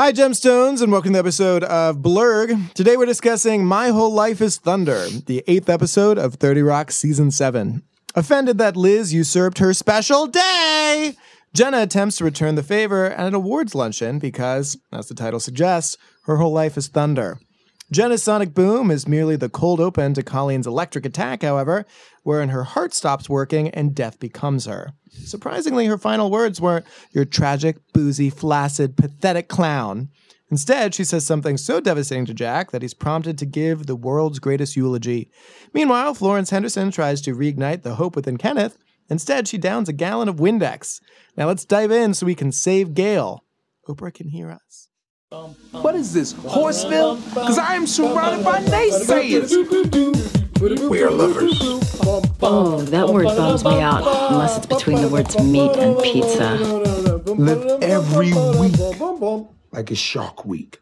Hi, Gemstones, and welcome to the episode of Blerg. Today we're discussing My Whole Life is Thunder, the eighth episode of 30 Rock Season 7. Offended that Liz usurped her special day, Jenna attempts to return the favor at an awards luncheon because, as the title suggests, her whole life is thunder. Jenna's sonic boom is merely the cold open to Colleen's electric attack, however, wherein her heart stops working and death becomes her. Surprisingly, her final words weren't, You're tragic, boozy, flaccid, pathetic clown. Instead, she says something so devastating to Jack that he's prompted to give the world's greatest eulogy. Meanwhile, Florence Henderson tries to reignite the hope within Kenneth. Instead, she downs a gallon of Windex. Now let's dive in so we can save Gayle. Oprah can hear us. What is this, Horseville? Because I am surrounded by naysayers. We are lovers. Oh, that word bums me out, unless it's between the words meat and pizza. Live every week like a shark week.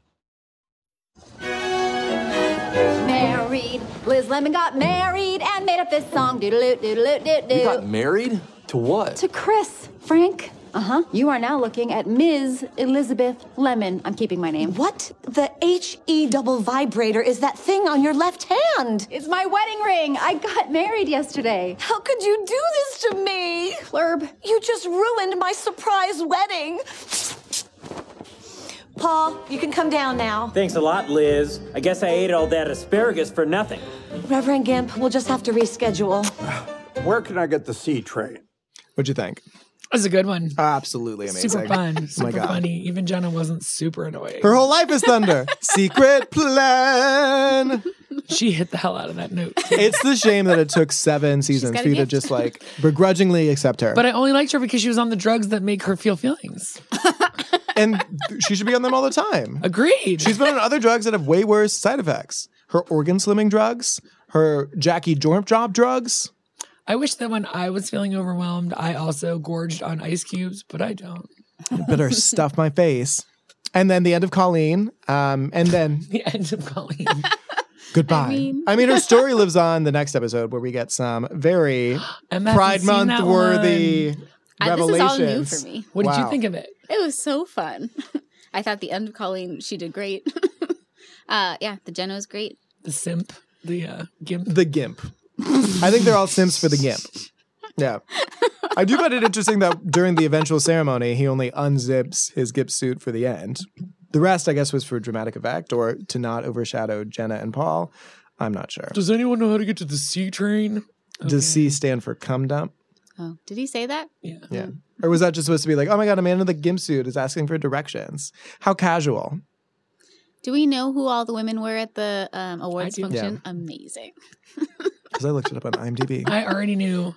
Married. Liz Lemon got married and made up this song. Doodaloo, doodaloo, doo You got married? To what? To Chris, Frank. Uh huh. You are now looking at Ms. Elizabeth Lemon. I'm keeping my name. What the HE double vibrator is that thing on your left hand? It's my wedding ring. I got married yesterday. How could you do this to me? Flurb. You just ruined my surprise wedding. Paul, you can come down now. Thanks a lot, Liz. I guess I ate all that asparagus for nothing. Reverend Gimp, we'll just have to reschedule. Where can I get the C train? What'd you think? That's a good one. Absolutely amazing. Super fun. Oh my Super God. funny. Even Jenna wasn't super annoying. Her whole life is thunder. Secret plan. she hit the hell out of that note. It's the shame that it took seven seasons for you to just like begrudgingly accept her. But I only liked her because she was on the drugs that make her feel feelings. and she should be on them all the time. Agreed. She's been on other drugs that have way worse side effects. Her organ slimming drugs, her Jackie Joint Job drugs. I wish that when I was feeling overwhelmed, I also gorged on ice cubes, but I don't. Better stuff my face. And then the end of Colleen. Um, and then The end of Colleen. goodbye. I mean, her story lives on the next episode where we get some very Pride Month worthy one. I- this is all new for me. What did you think of it? It was so fun. I thought the end of Colleen, she did great. uh, yeah, the Jenna was great. The simp, the uh, gimp. The Gimp. I think they're all Sims for the Gimp. Yeah. I do find it interesting that during the eventual ceremony, he only unzips his Gimp suit for the end. The rest, I guess, was for dramatic effect or to not overshadow Jenna and Paul. I'm not sure. Does anyone know how to get to the C train? Does C stand for cum dump? Oh, did he say that? Yeah. Yeah. Or was that just supposed to be like, oh my God, a man in the Gimp suit is asking for directions? How casual. Do we know who all the women were at the um, awards do. function? Amazing. Because I looked it up on IMDb. I already knew.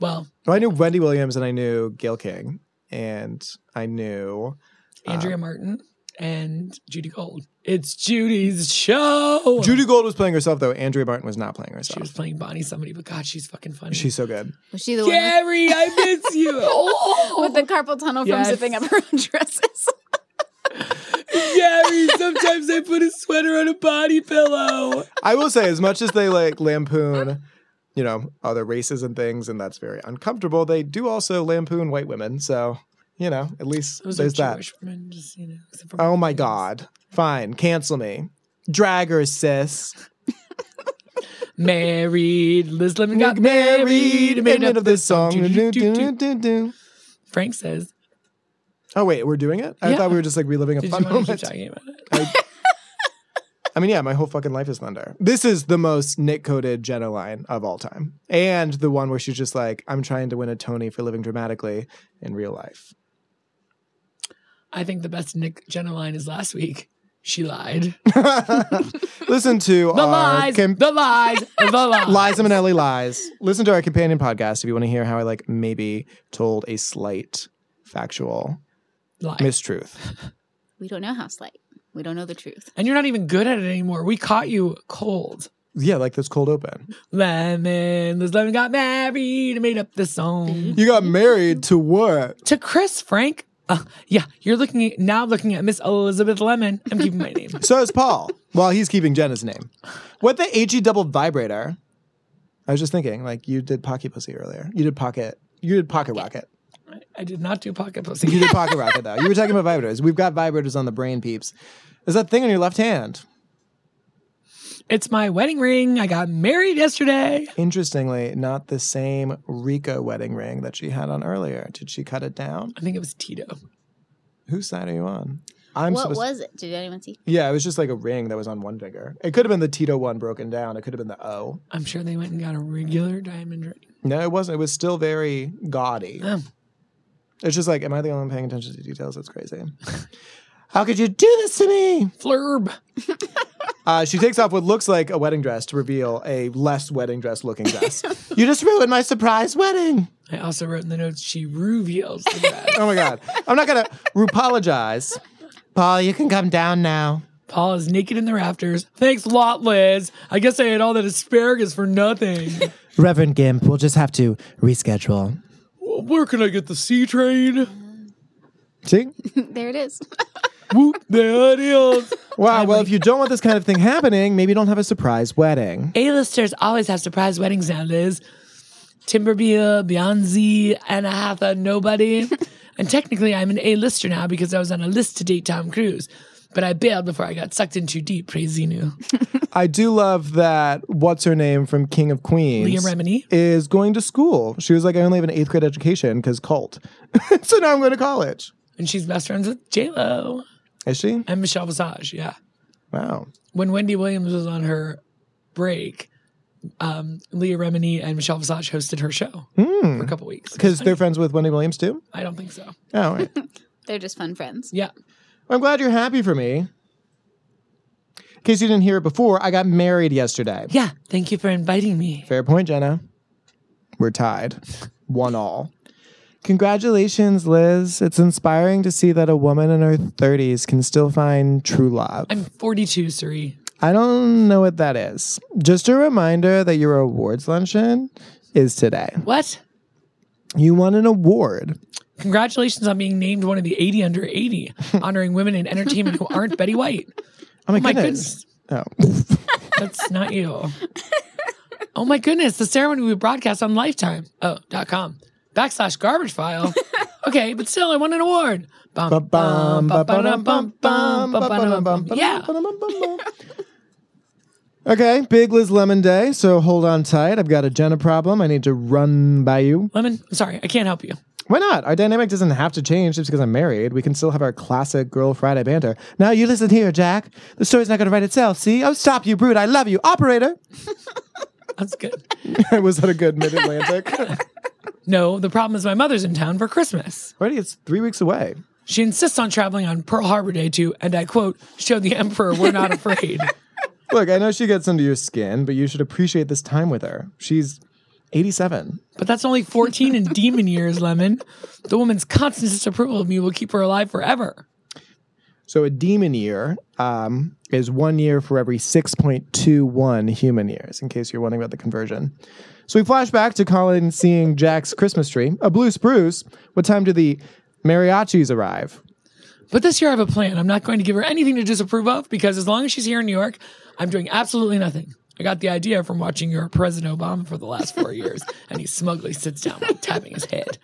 Well, Oh, I knew Wendy Williams and I knew Gayle King. And I knew uh, Andrea Martin and Judy Gold. It's Judy's show. Judy Gold was playing herself, though. Andrea Martin was not playing herself. She was playing Bonnie somebody, but God, she's fucking funny. She's so good. Was she the one with, Gary, I miss you. Oh, with the carpal tunnel from zipping up her own dresses? Gary, sometimes I put a sweater on a body pillow. I will say, as much as they like lampoon, you know, other races and things, and that's very uncomfortable, they do also lampoon white women. So, you know, at least Those there's that. Just, you know, Oh my. God. Fine. Cancel me. Drag her, sis. Married, Liz Lemon got married. Made of this song. Frank says, Oh, wait, we're doing it? I Yeah. thought we were just like reliving a "Did fun you moment. keep talking about it?" I mean, yeah, my whole fucking life is thunder. This is the most Nick coded Jenna line of all time. And the one where she's just like, I'm trying to win a Tony for living dramatically in real life. I think the best Nick Jenna line is last week. She lied. Listen to The lies, com- the lies, the lies. Liza Minnelli lies. Listen to our companion podcast if you want to hear how I like maybe told a slight factual Lie. mistruth. we don't know how slight. We don't know the truth. and you're not even good at it anymore. We caught you cold. Yeah, like this cold open. Lemon, this Lemon got married and made up the song. You got married to what? to Chris, Frank. Uh, yeah, you're looking at, now looking at Miss Elizabeth Lemon. I'm keeping my name. So is Paul. well, he's keeping Jenna's name. What the HE double vibrator? I was just thinking, like you did Pocky Pussy earlier. You did Pocket. You did Pocket Rocket. I did not do pocket pussy. You did pocket rocket though. You were talking about vibrators. We've got vibrators on the brain peeps. Is that thing on your left hand? it's my wedding ring. I got married yesterday. Interestingly, not the same Rico wedding ring that she had on earlier. Did she cut it down? I think it was Tito. Whose side are you on? I'm what supposed- was it? Did anyone see? Yeah, it was just like a ring that was on one finger. It could have been the Tito one broken down. It could have been the O. I'm sure they went and got a regular diamond ring. No, it wasn't. It was still very gaudy. Oh. It's just like, am I the only one paying attention to details? That's crazy. How could you do this to me? Flurb. Uh, she takes off what looks like a wedding dress to reveal a less wedding dress looking dress. you just ruined my surprise wedding. I also wrote in the notes she reveals the dress. Oh my God. I'm not going to apologize. Paul, you can come down now. Paul is naked in the rafters. Thanks a lot, Liz. I guess I ate all that asparagus for nothing. Reverend Gimp, we'll just have to reschedule. Where can I get the C train? See? there it is. Whoop, there it is. Wow. Well, if you don't want this kind of thing happening, maybe don't have a surprise wedding. A-listers always have surprise weddings now, Liz. Timberbeer, Beyonce, Anna Hatha, nobody. and technically, I'm an A-lister now because I was on a list to date Tom Cruise. But I bailed before I got sucked in too deep, praise Xenu. I do love that what's her name from King of Queens Leah Remini. is going to school. She was like, I only have an eighth grade education because cult. so now I'm going to college. And she's best friends with J-Lo Is she? and Michelle Visage, yeah. Wow. When Wendy Williams was on her break, um, Leah Remini and Michelle Visage hosted her show for a couple weeks. Because they're friends with Wendy Williams too? I don't think so. Oh, all right. They're just fun friends. Yeah. I'm glad you're happy for me. In case you didn't hear it before, I got married yesterday. Yeah. Thank you for inviting me. Fair point, Jenna. We're tied. One all. Congratulations, Liz. It's inspiring to see that a woman in her 30s can still find true love. I'm 42, Suri. I don't know what that is. Just a reminder that your awards luncheon is today. What? You won an award. Congratulations on being named one of the 80 under 80, honoring women in entertainment who aren't Betty White. Oh my, oh my goodness. Oh. That's not you. Oh my goodness. The ceremony we broadcast on Lifetime. Oh, dot com. Backslash garbage file. Okay, but still, I won an award. Yeah. ba-ba-dum, bum, bum. Okay, big Liz Lemon Day, so hold on tight. I've got a Jenna problem I need to run by you. Lemon, I'm sorry, I can't help you. Why not? Our dynamic doesn't have to change just because I'm married. We can still have our classic Girl Friday banter. Now you listen here, Jack. The story's not going to write itself. See? Oh, stop you, brute. I love you. Operator. That's good. Was that a good mid Atlantic? No, the problem is my mother's in town for Christmas. Already, it's three weeks away. She insists on traveling on Pearl Harbor Day to, and I quote, show the Emperor we're not afraid. Look, I know she gets under your skin, but you should appreciate this time with her. She's 87. But that's only 14 in demon years, Lemon. The woman's constant disapproval of me will keep her alive forever. So a demon year um, is one year for every 6.21 human years, in case you're wondering about the conversion. So we flash back to Colleen seeing Jack's Christmas tree, a blue spruce. What time do the mariachis arrive? But this year I have a plan. I'm not going to give her anything to disapprove of because as long as she's here in New York, I'm doing absolutely nothing. I got the idea from watching your President Obama for the last four years, and he smugly sits down while tapping his head.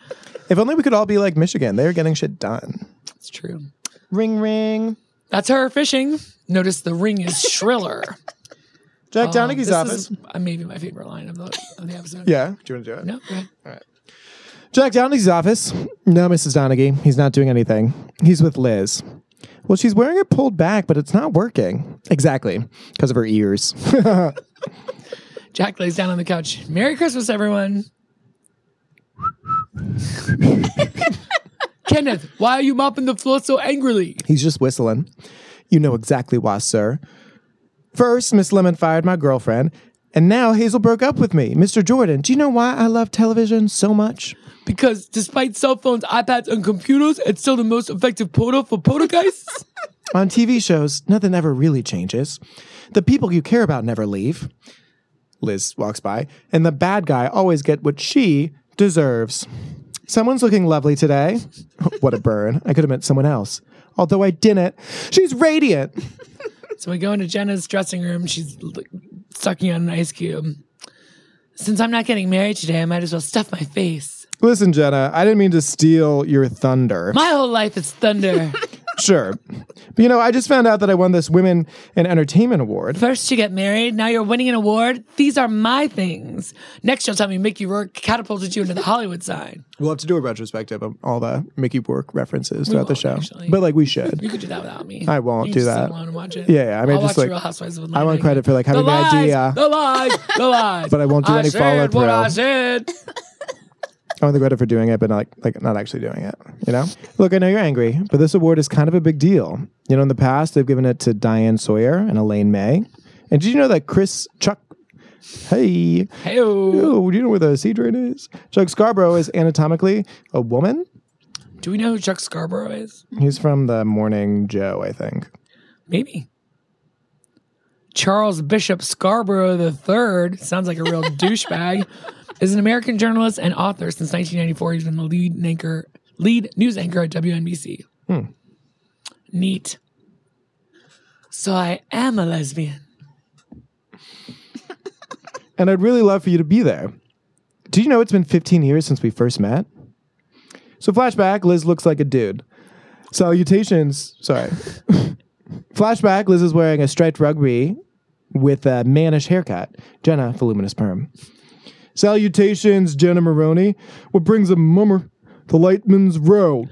If only we could all be like Michigan. They're getting shit done. It's true. Ring, ring. That's her fishing. Notice the ring is shriller. Jack Uh, Donaghy's this office. is uh, maybe my favorite line of the, of the episode. yeah. Do you want to do it? No, go ahead. Jack Donaghy's office. No, Mrs. Donaghy. He's not doing anything. He's with Liz. Well, she's wearing it pulled back, but it's not working. Exactly. Because of her ears. Jack lays down on the couch. Merry Christmas, everyone. Kenneth, why are you mopping the floor so angrily? He's just whistling. You know exactly why, sir. First, Miss Lemon fired my girlfriend, and now Hazel broke up with me. Mr. Jordan, do you know why I love television so much? Because despite cell phones, iPads, and computers, it's still the most effective portal for poltergeists. On TV shows, nothing ever really changes. The people you care about never leave. Liz walks by, and the bad guy always get what she deserves. Someone's looking lovely today. what a burn. I could have met someone else. Although I didn't. She's radiant. so we go into Jenna's dressing room. She's l- sucking on an ice cube. Since I'm not getting married today, I might as well stuff my face. Listen, Jenna, I didn't mean to steal your thunder. My whole life is thunder. sure. But you know, I just found out that I won this Women in Entertainment Award. First you get married, now you're winning an award. These are my things. Next you'll tell me Mickey Rourke catapulted you into the Hollywood sign. We'll have to do a retrospective of all the Mickey Rourke references throughout the won't, show. actually. But like we should. You could do that without me. I won't You do just sit that. alone and watch it. Yeah, yeah. I mean, I'll just watch like Real Housewives of I want credit for like having the the, lies, idea. The lies, the lies. But I won't do any said follow-through. What I said. I want the credit for doing it, but not like not actually doing it. You know. Look, I know you're angry, but this award is kind of a big deal. You know, in the past they've given it to Diane Sawyer and Elaine May. And did you know that Chris Chuck? Hey, Hey, oh, do you know where the sea drain is? Chuck Scarborough is anatomically a woman. do we know who Chuck Scarborough is? He's from the Morning Joe, I think. Maybe. Charles Bishop Scarborough III sounds like a real douchebag. Is an American journalist and author since 1994. He's been the lead anchor, lead news anchor at WNBC. Hmm. Neat. So I am a lesbian. And I'd really love for you to be there. Do you know it's been 15 years since we first met? So, flashback Liz looks like a dude. Salutations. Sorry. flashback Liz is wearing a striped rugby with a mannish haircut. Jenna, voluminous perm. Salutations, Jenna Maroney. What brings a mummer to Lightman's Row?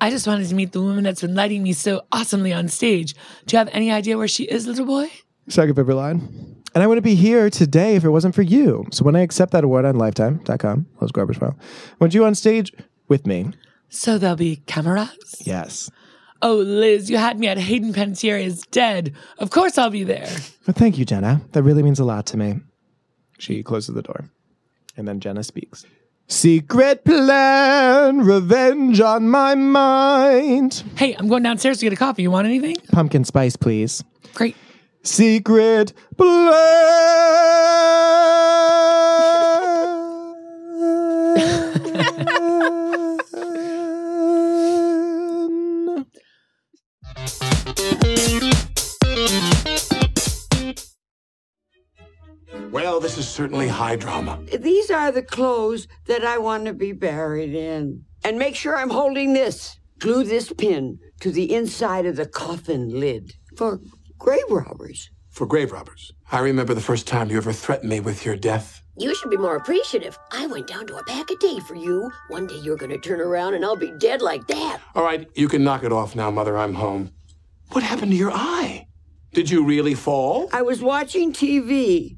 I just wanted to meet the woman that's been lighting me so awesomely on stage. Do you have any idea where she is, little boy? Second favorite line. And I wouldn't be here today if it wasn't for you. So when I accept that award on lifetime.com, Loves Garbage File, I want you on stage with me. So there'll be cameras? Yes. Oh, Liz, you had me at Hayden Panettiere is dead. Of course I'll be there. But thank you, Jenna. That really means a lot to me. She closes the door. And then Jenna speaks. Secret plan, revenge on my mind. Hey, I'm going downstairs to get a coffee. You want anything? Pumpkin spice, please. Great. Secret plan. Well, this is certainly high drama. These are the clothes that I want to be buried in. And make sure I'm holding this. Glue this pin to the inside of the coffin lid for grave robbers. For grave robbers. I remember the first time you ever threatened me with your death. You should be more appreciative. I went down to a pack a day for you. One day you're gonna turn around and I'll be dead like that. All right, you can knock it off now, Mother. I'm home. What happened to your eye? Did you really fall? I was watching TV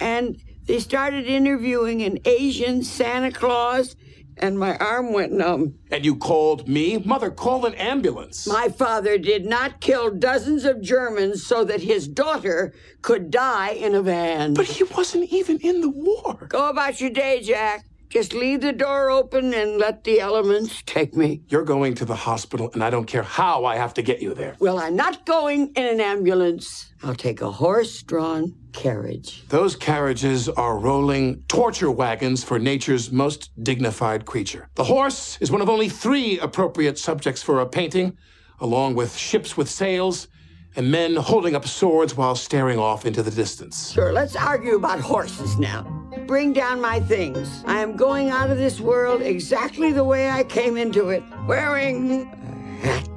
and they started interviewing an Asian Santa Claus and my arm went numb. And you called me? Mother, call an ambulance. My father did not kill dozens of Germans so that his daughter could die in a van. But he wasn't even in the war. Go about your day, Jack. Just leave the door open and let the elements take me. You're going to the hospital, and I don't care how I have to get you there. Well, I'm not going in an ambulance. I'll take a horse drawn carriage. Those carriages are rolling torture wagons for nature's most dignified creature. The horse is one of only three appropriate subjects for a painting, along with ships with sails and men holding up swords while staring off into the distance. Sure, let's argue about horses now. Bring down my things. I am going out of this world exactly the way I came into it, wearing a hat.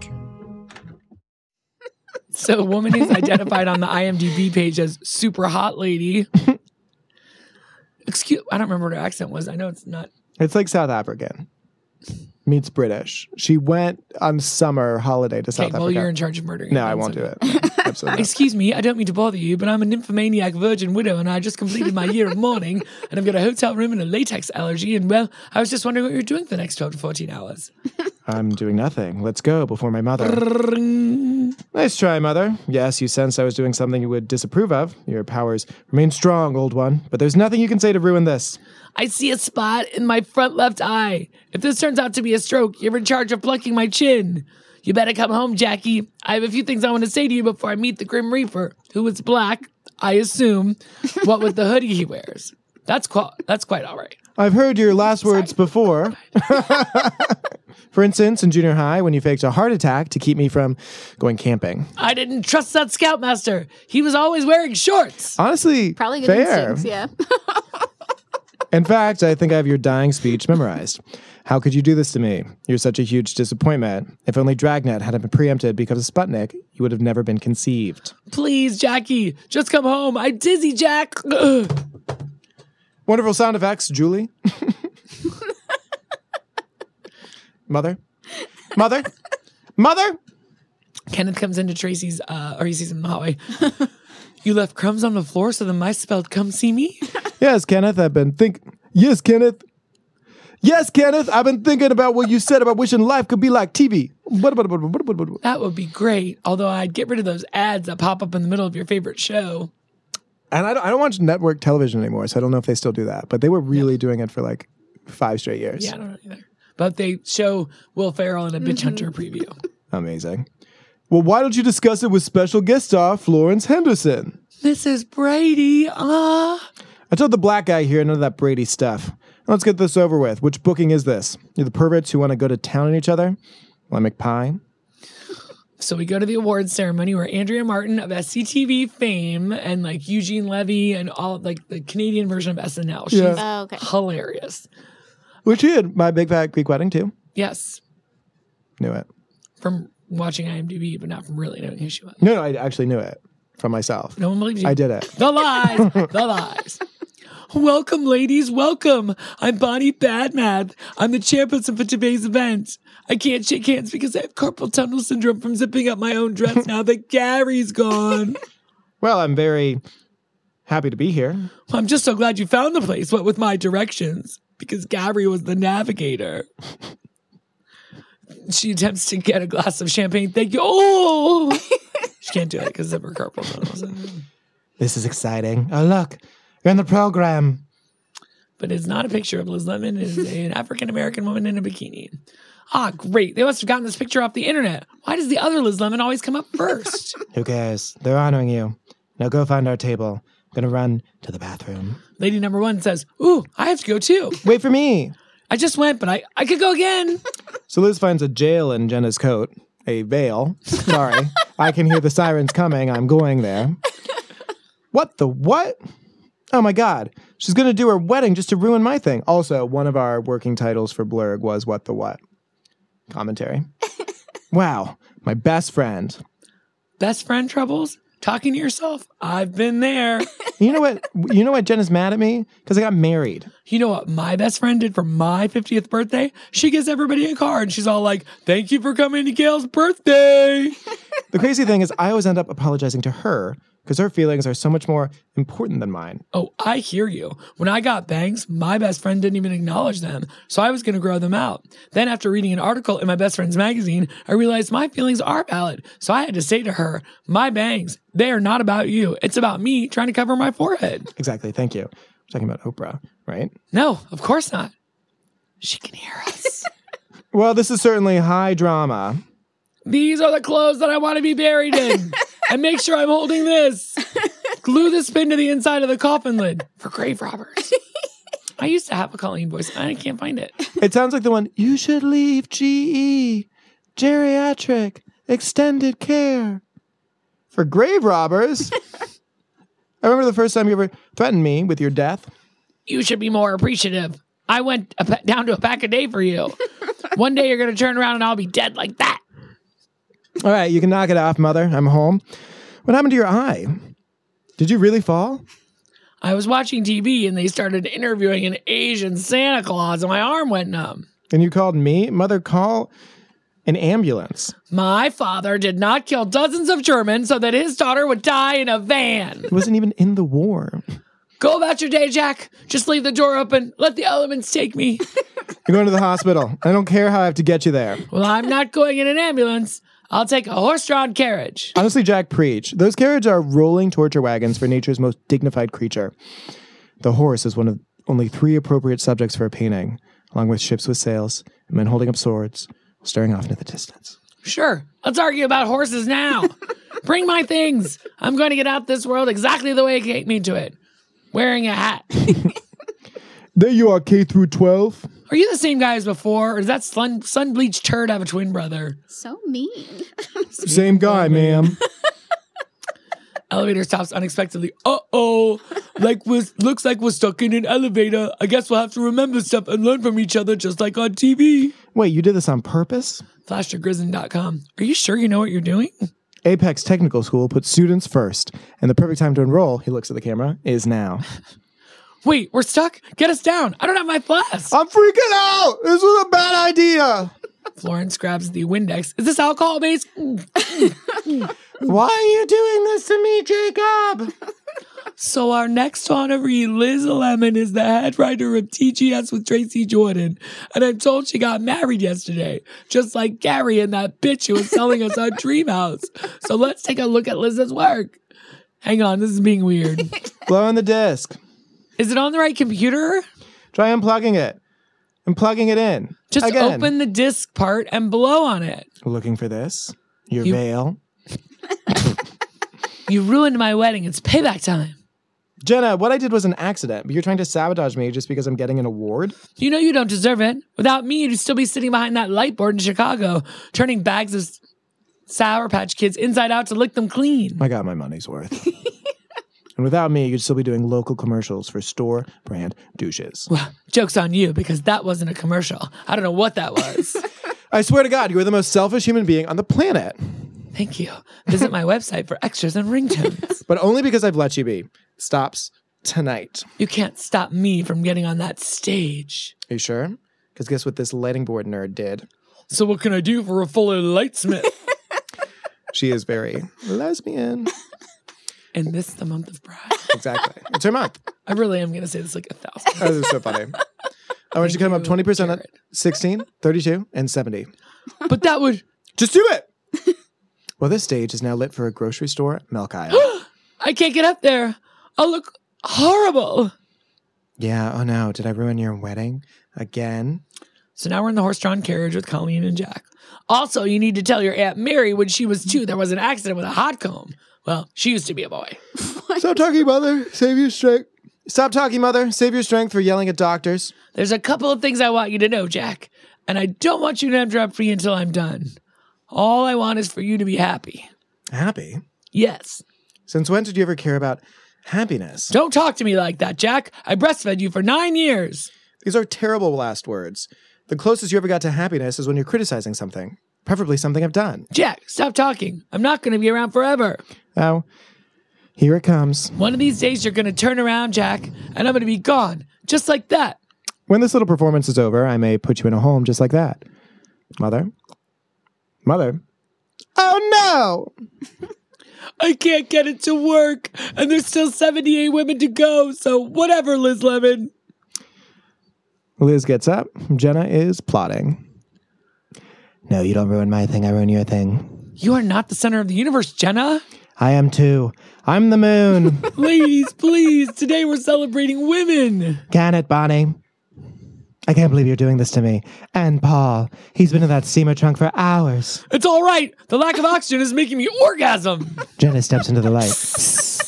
So, a woman who's identified on the IMDb page as super hot lady. Excuse, I don't remember what her accent was. I know it's not. It's like South African meets British. She went on summer holiday to South Okay, well, Africa. you're in charge of murdering. no, I won't do it. Excuse me, I don't mean to bother you, but I'm a nymphomaniac virgin widow and I just completed my year of mourning and I've got a hotel room and a latex allergy. And well, I was just wondering what you're doing for the next 12 to 14 hours. I'm doing nothing. Let's go before my mother. nice try, mother. Yes, you sensed I was doing something you would disapprove of. Your powers remain strong, old one. But there's nothing you can say to ruin this. I see a spot in my front left eye. If this turns out to be a stroke, you're in charge of plucking my chin. You better come home, Jackie. I have a few things I want to say to you before I meet the Grim Reaper, who is black, I assume, what with the hoodie he wears. That's quite, that's quite all right. I've heard your last words before. For instance, in junior high, when you faked a heart attack to keep me from going camping. I didn't trust that scoutmaster. He was always wearing shorts. Honestly, Probably good fair. instincts, yeah. In fact, I think I have your dying speech memorized. How could you do this to me? You're such a huge disappointment. If only Dragnet hadn't been preempted because of Sputnik, you would have never been conceived. Please, Jackie, just come home. I'm dizzy, Jack. Ugh. Wonderful sound effects, Julie. Mother? Mother? Mother? Kenneth comes into Tracy's, uh, or he sees him in the hallway. you left crumbs on the floor, so the mice spelled "come see me." Yes, Kenneth, I've been think. Yes, Kenneth. Yes, Kenneth, I've been thinking about what you said about wishing life could be like TV. That would be great. Although I'd get rid of those ads that pop up in the middle of your favorite show. And I don't, I don't watch network television anymore, so I don't know if they still do that. But they were really doing it for like five straight years. Yeah, I don't know either. But they show Will Ferrell in a Bitch Hunter preview. Amazing. Well, why don't you discuss it with special guest star Florence Henderson? Mrs. Brady, ah. I told the black guy here none of that Brady stuff. Let's get this over with. Which booking is this? You're the perverts who want to go to town on each other? Well, I pie. So we go to the awards ceremony where Andrea Martin of SCTV fame and like Eugene Levy and all like the Canadian version of SNL. She's Yeah. Oh, okay. hilarious. Which she had my big fat Greek wedding too. Yes, Knew it. from watching IMDb, but not from really knowing who she was. No, no, I actually knew it from myself. No one believes you. I did it. The lies, the lies. Welcome, ladies. Welcome. I'm Bonnie Badmath. I'm the chairperson for today's event. I can't shake hands because I have carpal tunnel syndrome from zipping up my own dress now that Gary's gone. Well, I'm very happy to be here. I'm just so glad you found the place, what with my directions, because Gary was the navigator. She attempts to get a glass of champagne. Thank you. Oh, she can't do it because of her carpal tunnel syndrome. This is exciting. Oh, look, you're in the program. but it's not a picture of Liz Lemon. It is an African American woman in a bikini. Ah, great. They must have gotten this picture off the internet. Why does the other Liz Lemon always come up first? Who cares? They're honoring you. Now go find our table. I'm gonna run to the bathroom. Lady number one says, Ooh, I have to go too. Wait for me. I just went, but I, I could go again. So Liz finds a jail in Jenna's coat, a veil. Sorry, I can hear the sirens coming. I'm going there. What the what? Oh my god. She's gonna do her wedding just to ruin my thing. Also, one of our working titles for Blerg was What the What? Commentary. wow, my best friend. Best friend troubles? Talking to yourself? I've been there. You know what? You know what Jen is mad at me? Because I got married. You know what my best friend did for my 50th birthday? She gives everybody a card. And she's all like, Thank you for coming to Gayle's birthday. The crazy thing is I always end up apologizing to her because her feelings are so much more important than mine. Oh, I hear you. When I got bangs, my best friend didn't even acknowledge them, so I was going to grow them out. Then, after reading an article in my best friend's magazine, I realized my feelings are valid. So I had to say to her, My bangs, they are not about you. It's about me trying to cover my forehead. Exactly. Thank you. We're talking about Oprah, right? No, of course not. She can hear us. Well, this is certainly high drama. These are the clothes that I want to be buried in. and make sure I'm holding this. Glue this pin to the inside of the coffin lid for grave robbers. I used to have a Colleen voice. I can't find it. It sounds like the one, you should leave GE, geriatric, extended care. For grave robbers? I remember the first time you ever threatened me with your death. You should be more appreciative. I went pa- down to a pack a day for you. One day you're going to turn around and I'll be dead like that. All right, you can knock it off, mother. I'm home. What happened to your eye? Did you really fall? I was watching TV and they started interviewing an Asian Santa Claus and my arm went numb. And you called me? Mother, call an ambulance. My father did not kill dozens of Germans so that his daughter would die in a van. He wasn't even in the war. Go about your day, Jack. Just leave the door open. Let the elements take me. You're going to the hospital. I don't care how I have to get you there. Well, I'm not going in an ambulance. I'll take a horse drawn carriage. Honestly, Jack, preach. Those carriages are rolling torture wagons for nature's most dignified creature. The horse is one of only three appropriate subjects for a painting, along with ships with sails and men holding up swords, staring off into the distance. Sure, let's argue about horses now. Bring my things. I'm going to get out this world exactly the way it came into it. Wearing a hat. There you are, K through 12. Are you the same guy as before, or does that sun, sun bleached turd have a twin brother? So mean. Same guy, ma'am. Elevator stops unexpectedly. Uh oh. Like was looks like we're stuck in an elevator. I guess we'll have to remember stuff and learn from each other just like on TV. Wait, you did this on purpose? FlashToGrison.com. Are you sure you know what you're doing? Apex Technical School puts students first, and the perfect time to enroll, he looks at the camera, is now. Wait, we're stuck? Get us down. I don't have my flask. I'm freaking out. This was a bad idea. Florence grabs the Windex. Is this alcohol based? Why are you doing this to me, Jacob? So our next honoree, Liz Lemon, is the head writer of TGS with Tracy Jordan. And I'm told she got married yesterday, just like Gary and that bitch who was selling us our dream house. So let's take a look at Liz's work. Hang on, this is being weird. Blow on the disc. Is it on the right computer? Try unplugging it. and plugging it in. Just Again. open the disc part and blow on it. Looking for this? Your You- veil? You ruined my wedding. It's payback time. Jenna, what I did was an accident, but you're trying to sabotage me just because I'm getting an award? You know you don't deserve it. Without me, you'd still be sitting behind that light board in Chicago, turning bags of Sour Patch Kids inside out to lick them clean. I got my money's worth. and without me, you'd still be doing local commercials for store brand douches. Well, joke's on you because that wasn't a commercial. I don't know what that was. I swear to God, you are the most selfish human being on the planet. Thank you. Visit my website for extras and ringtones. But only because I've let you be. Stops tonight. You can't stop me from getting on that stage. Are you sure? Because guess what this lighting board nerd did? So what can I do for a fuller lightsmith? She is very lesbian. And this is the month of pride. Exactly. It's her month. I really am going to say this like a thousand. That is so funny. I want you to come up 20% on 16, 32, and 70. But that would Just do it. well, this stage is now lit for a grocery store milk aisle. I can't get up there. I'll look horrible. yeah, oh no, did I ruin your wedding again? So now we're in the horse-drawn carriage with Colleen and Jack. Also, you need to tell your Aunt Mary when she was two, there was an accident with a hot comb. Well, she used to be a boy. Stop talking, mother. Save your strength. Stop talking, mother. Save your strength for yelling at doctors. There's a couple of things I want you to know, Jack, and I don't want you to interrupt me until I'm done. All I want is for you to be happy. Happy? Yes. Since when did you ever care about happiness? Don't talk to me like that, Jack. I breastfed you for nine years. These are terrible last words. The closest you ever got to happiness is when you're criticizing something, preferably something I've done. Jack, stop talking. I'm not going to be around forever. Oh, here it comes. One of these days, you're going to turn around, Jack, and I'm going to be gone. Just like that. When this little performance is over, I may put you in a home just like that. Mother? Mother? Oh no! I can't get it to work, and there's still 78 women to go, so whatever, Liz Lemon. Liz gets up. Jenna is plotting. No, you don't ruin my thing, I ruin your thing. You are not the center of the universe, Jenna. I am too. I'm the moon. Ladies, please, today we're celebrating women. Can it, Bonnie? I can't believe you're doing this to me. And Paul, he's been in that steamer trunk for hours. It's all right. The lack of oxygen is making me orgasm. Jenna steps into the light.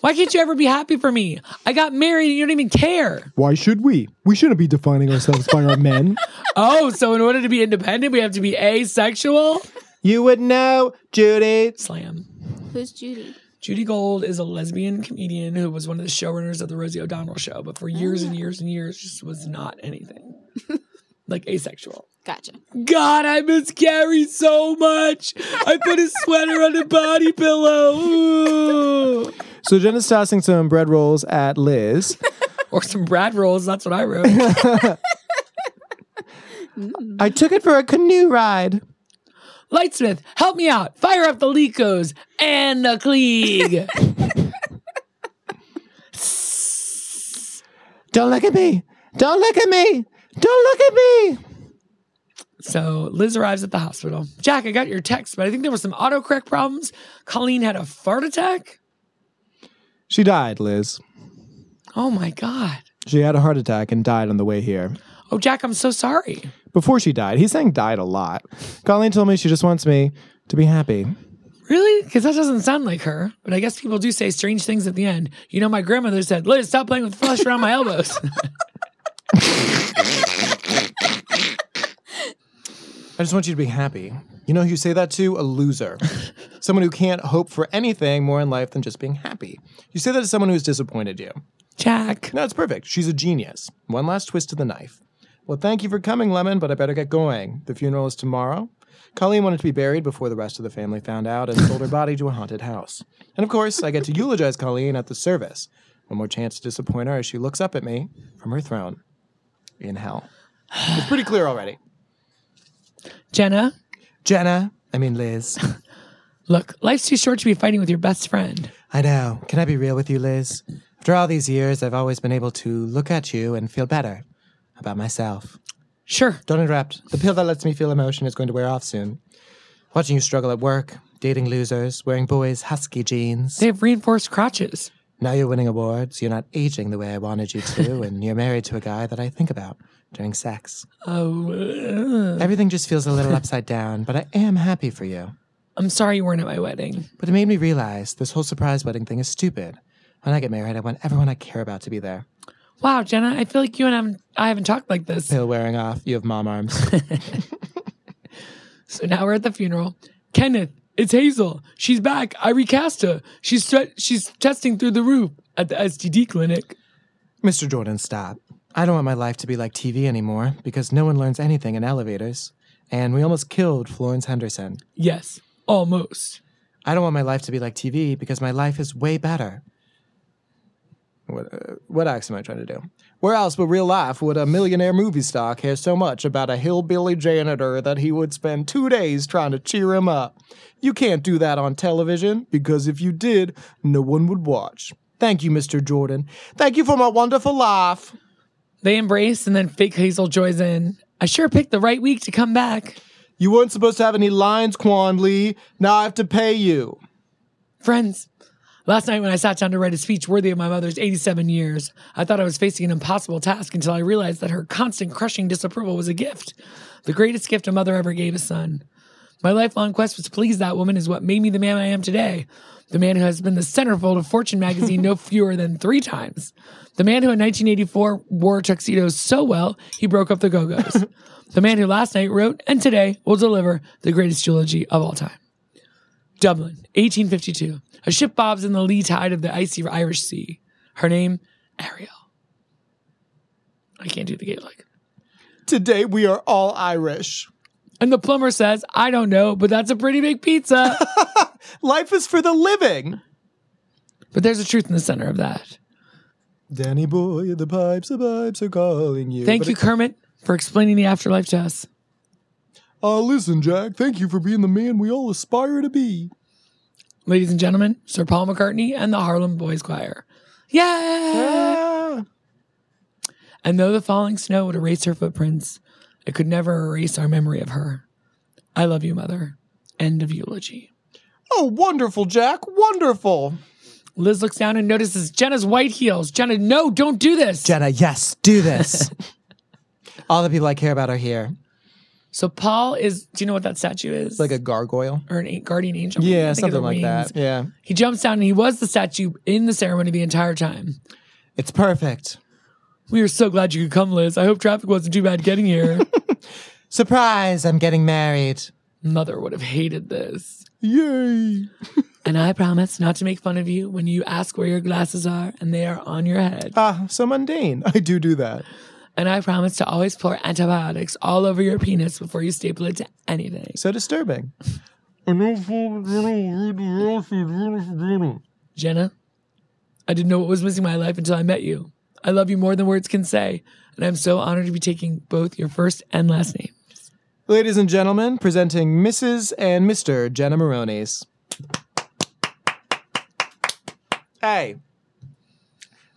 Why can't you ever be happy for me? I got married and you don't even care. Why should we? We shouldn't be defining ourselves by our men. Oh, so in order to be independent, we have to be asexual? You would know, Judy. Slam. Who's Judy? Judy Gold is a lesbian comedian who was one of the showrunners of the Rosie O'Donnell show, but for years and oh. years and years just was not anything. like asexual. Gotcha. God, I miss Gary so much. I put a sweater on a body pillow. Ooh. So Jenna's tossing some bread rolls at Liz. Or some Brad rolls. That's what I wrote. I took it for a canoe ride. Lightsmith, help me out. Fire up the Lekos and the Klieg. Don't look at me. Don't look at me. Don't look at me. so Liz arrives at the hospital. Jack, I got your text, but I think there were some autocorrect problems. Colleen had a fart attack. She died, Liz. Oh my God. She had a heart attack and died on the way here. Oh, Jack, I'm so sorry. Before she died, he's saying died a lot. Colleen told me she just wants me to be happy. Really? Because that doesn't sound like her. But I guess people do say strange things at the end. You know, my grandmother said, Liz, stop playing with flesh around my elbows. I just want you to be happy. You know who you say that to? A loser. someone who can't hope for anything more in life than just being happy. You say that to someone who's disappointed you. Jack. No, it's perfect. She's a genius. One last twist to the knife. Well, thank you for coming, Lemon, but I better get going. The funeral is tomorrow. Colleen wanted to be buried before the rest of the family found out and sold her body to a haunted house. And of course, I get to eulogize Colleen at the service. One more chance to disappoint her as she looks up at me from her throne in hell. It's pretty clear already. Jenna. Jenna, I mean Liz. Look, life's too short to be fighting with your best friend. I know. Can I be real with you, Liz? After all these years, I've always been able to look at you and feel better about myself. Sure. Don't interrupt. The pill that lets me feel emotion is going to wear off soon. Watching you struggle at work, dating losers, wearing boys' husky jeans. They have reinforced crotches. Now you're winning awards, you're not aging the way I wanted you to, and you're married to a guy that I think about during sex. Oh. Everything just feels a little upside down, but I am happy for you. I'm sorry you weren't at my wedding. But it made me realize this whole surprise wedding thing is stupid. When I get married, I want everyone I care about to be there. Wow, Jenna, I feel like you and I haven't, I haven't talked like this. Pill wearing off, you have mom arms. So now we're at the funeral. Kenneth, it's Hazel. She's back. I recast her. She's she's testing through the roof at the STD clinic. Mr. Jordan, stop. I don't want my life to be like TV anymore because no one learns anything in elevators. And we almost killed Florence Henderson. Yes, almost. I don't want my life to be like TV because my life is way better. What, uh, what accent am I trying to do? Where else but real life would a millionaire movie star care so much about a hillbilly janitor that he would spend two days trying to cheer him up? You can't do that on television because if you did, no one would watch. Thank you, Mr. Jordan. Thank you for my wonderful life. They embrace, and then fake Hazel joins in. I sure picked the right week to come back. You weren't supposed to have any lines, Quan Lee. Now I have to pay you. Friends, last night when I sat down to write a speech worthy of my mother's 87 years, I thought I was facing an impossible task until I realized that her constant crushing disapproval was a gift. The greatest gift a mother ever gave a son. My lifelong quest to please that woman is what made me the man I am today. The man who has been the centerfold of Fortune magazine no fewer than three times. The man who in 1984 wore tuxedos so well, he broke up the Go Go's. the man who last night wrote and today will deliver the greatest eulogy of all time. Dublin, 1852. A ship bobs in the lee tide of the icy Irish Sea. Her name, Ariel. I can't do the Gaelic. Today we are all Irish. And the plumber says, I don't know, but that's a pretty big pizza. Life is for the living. but there's a truth in the center of that. Danny boy, the pipes, the pipes are calling you. Thank But you, it- Kermit, for explaining the afterlife to us. Uh, listen, Jack, thank you for being the man we all aspire to be. Ladies and gentlemen, Sir Paul McCartney and the Harlem Boys Choir. Yeah! And though the falling snow would erase her footprints, it could never erase our memory of her. I love you, Mother. End of eulogy. Oh, wonderful, Jack, wonderful. Liz looks down and notices Jenna's white heels. Jenna, no, don't do this. Jenna, yes, do this. all the people I care about are here. So Paul is. Do you know what that statue is? Like a gargoyle. or an a- guardian angel. Yeah, I think of something like that. Yeah. He jumps down and he was the statue in the ceremony the entire time. It's perfect. We are so glad you could come, Liz. I hope traffic wasn't too bad getting here. Surprise, I'm getting married. Mother would have hated this. Yay. And I promise not to make fun of you when you ask where your glasses are and they are on your head. Ah, so mundane. I do do that. And I promise to always pour antibiotics all over your penis before you staple it to anything. So disturbing. Jenna, I didn't know what was missing in my life until I met you. I love you more than words can say, and I'm so honored to be taking both your first and last name. Ladies and gentlemen, presenting Mrs. and Mr. Jenna Maroney's. Hey.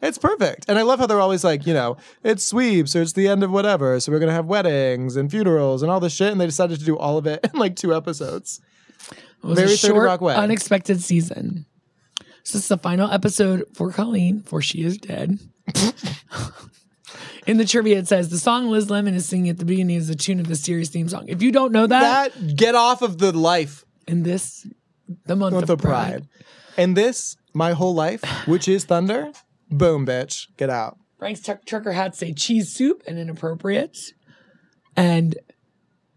It's perfect. And I love how they're always like, you know, it's sweeps or it's the end of whatever. So we're going to have weddings and funerals and all this shit. And they decided to do all of it in like two episodes. It was Very a short, Rock way. unexpected season. So this is the final episode for Colleen, for she is dead. In the trivia, it says the song Liz Lemon is singing at the beginning is the tune of the series theme song. If you don't know that, That, get off of the life in this, the month, month of pride. pride. And this, my whole life, which is thunder, boom, bitch, get out. Frank's tuck- trucker hats say cheese soup and inappropriate. And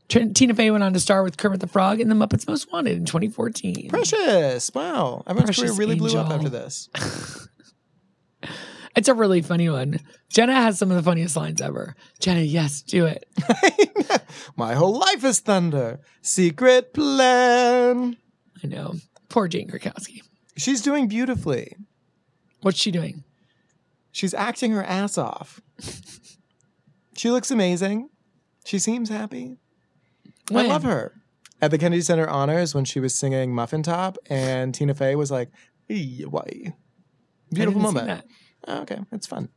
Tr- Tina Fey went on to star with Kermit the Frog in The Muppets Most Wanted in 2014. Precious. Wow. Everyone's Precious career really blew up after this. It's a really funny one. Jenna has some of the funniest lines ever. Jenna, yes, do it. My whole life is thunder. Secret plan. I know. Poor Jane Krakowski. She's doing beautifully. What's she doing? She's acting her ass off. she looks amazing. She seems happy. I love her. At the Kennedy Center Honors, when she was singing Muffin Top, and Tina Fey was like, "Hey, why?" Beautiful moment. Oh, okay, it's fun.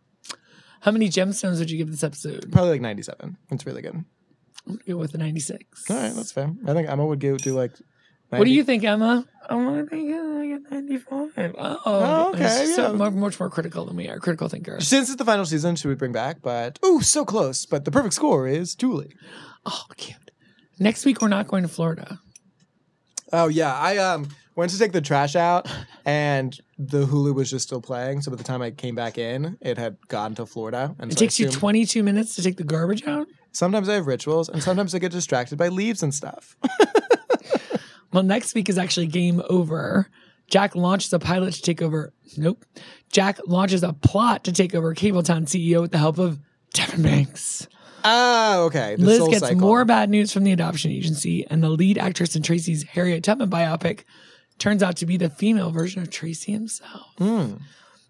How many gemstones would you give this episode? Probably like 97. It's really good. I'm go with a 96. All right, that's fair. I think Emma would go do like. 90. What do you think, Emma? I'm gonna think like a 95. Oh, Oh, okay, so yeah. more, much more critical than we are. Critical thinker. Since it's the final season, should we bring back, but oh, so close. But the perfect score is Julie. Oh, cute. Next week we're not going to Florida. Oh yeah, I um went to take the trash out, and the Hulu was just still playing. So by the time I came back in, it had gone to Florida. And It so takes you 22 minutes to take the garbage out. Sometimes I have rituals, and sometimes I get distracted by leaves and stuff. Well, next week is actually game over. Jack launches a pilot to take over. Nope. Jack launches a plot to take over Cabletown CEO with the help of Devin Banks. Oh, okay. The Liz gets cycle. more bad news from the adoption agency, and the lead actress in Tracy's Harriet Tubman biopic turns out to be the female version of Tracy himself. Hmm.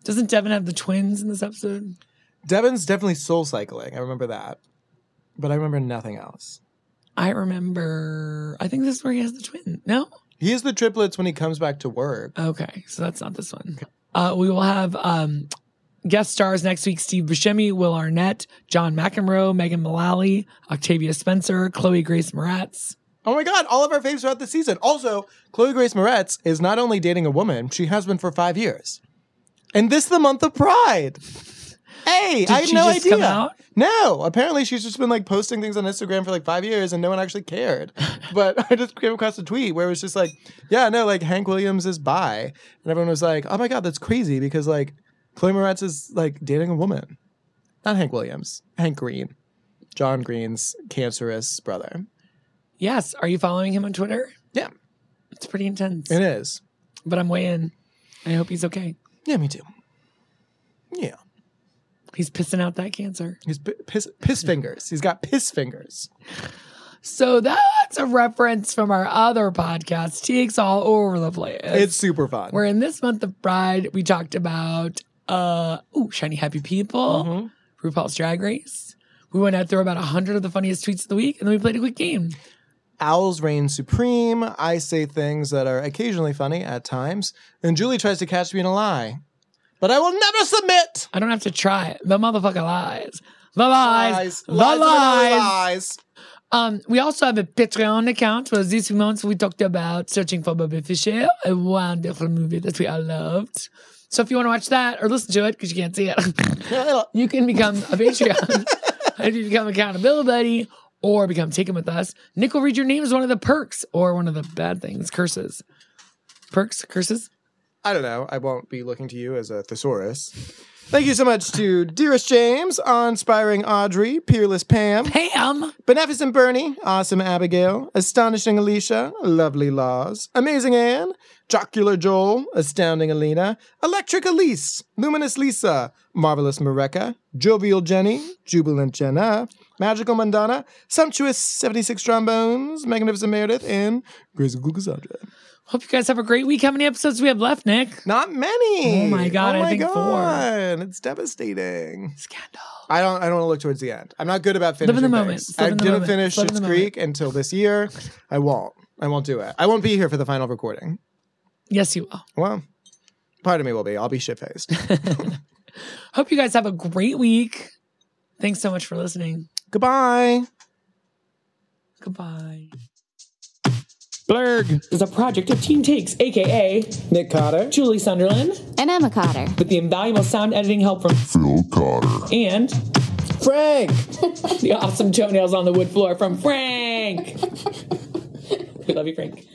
Doesn't Devin have the twins in this episode? Devin's definitely soul cycling. I remember that, but I remember nothing else. I remember. I think this is where he has the twin. No. He has the triplets when he comes back to work. Okay, so that's not this one. Uh, we will have um, guest stars next week: Steve Buscemi, Will Arnett, John McEnroe, Megan Mullally, Octavia Spencer, Chloe Grace Moretz. Oh my god, all of our faves throughout the season. Also, Chloe Grace Moretz is not only dating a woman, she has been for five years. And this the month of Pride. Hey, Did I had she no just idea. come out? No, apparently she's just been like posting things on Instagram for like five years and no one actually cared. but I just came across a tweet where it was just like, yeah, no, like Hank Williams is bi. And everyone was like, oh my God, that's crazy because like Chloe Moretz is like dating a woman. Not Hank Williams, Hank Green, John Green's cancerous brother. Yes, are you following him on Twitter? Yeah. It's pretty intense. It is. But I'm way in. I hope he's okay. Yeah, me too. Yeah. He's pissing out that cancer. He's pi- piss, piss fingers. He's got piss fingers. So that's a reference from our other podcast, Takes All Over the Place. It's super fun. Where in this month of Pride, we talked about uh ooh, shiny happy people, Mm-hmm. RuPaul's Drag Race. We went out through about hundred of the funniest tweets of the week, and then we played a quick game. Owls reign supreme. I say things that are occasionally funny at times, and Julie tries to catch me in a lie. But I will never submit. I don't have to try it. The motherfucker lies. The lies. Lies. The Lies. lies. Lies. Um, we also have a Patreon account where this month we talked about Searching for Bobby Fischer, a wonderful movie that we all loved. So if you want to watch that or listen to it because you can't see it, you can become a Patreon. if you become accountability buddy or become taken with us, Nick will read your name as one of the perks or one of the bad things, curses. Perks, curses. I don't know. I won't be looking to you as a thesaurus. Thank you so much to Dearest James, Inspiring Audrey, Peerless Pam, Pam, Beneficent Bernie, Awesome Abigail, Astonishing Alicia, Lovely Laws, Amazing Anne, Jocular Joel, Astounding Alina, Electric Elise, Luminous Lisa, Marvelous Mareka, Jovial Jenny, Jubilant Jenna, Magical Mandana, Sumptuous 76 Trombones, Magnificent Meredith, and Grace Cassandra. Hope you guys have a great week. How many episodes do we have left, Nick? Not many. Oh my God, Oh I my think four. God. It's devastating. Scandal. I don't. I don't want to look towards the end. I'm not good about finishing. Live in the moment. I the didn't moment. finish Schitt's Creek until this year. I won't. I won't do it. I won't be here for the final recording. Yes, you will. Well, part of me will be. I'll be shit faced. Hope you guys have a great week. Thanks so much for listening. Goodbye. Goodbye. Blerg is a project of Team Takes, aka Nick Cotter, Julie Sunderland, And Emma Cotter. with the invaluable sound editing help from Phil Cotter. and Frank. the awesome toenails on the wood floor from Frank. we love you, Frank.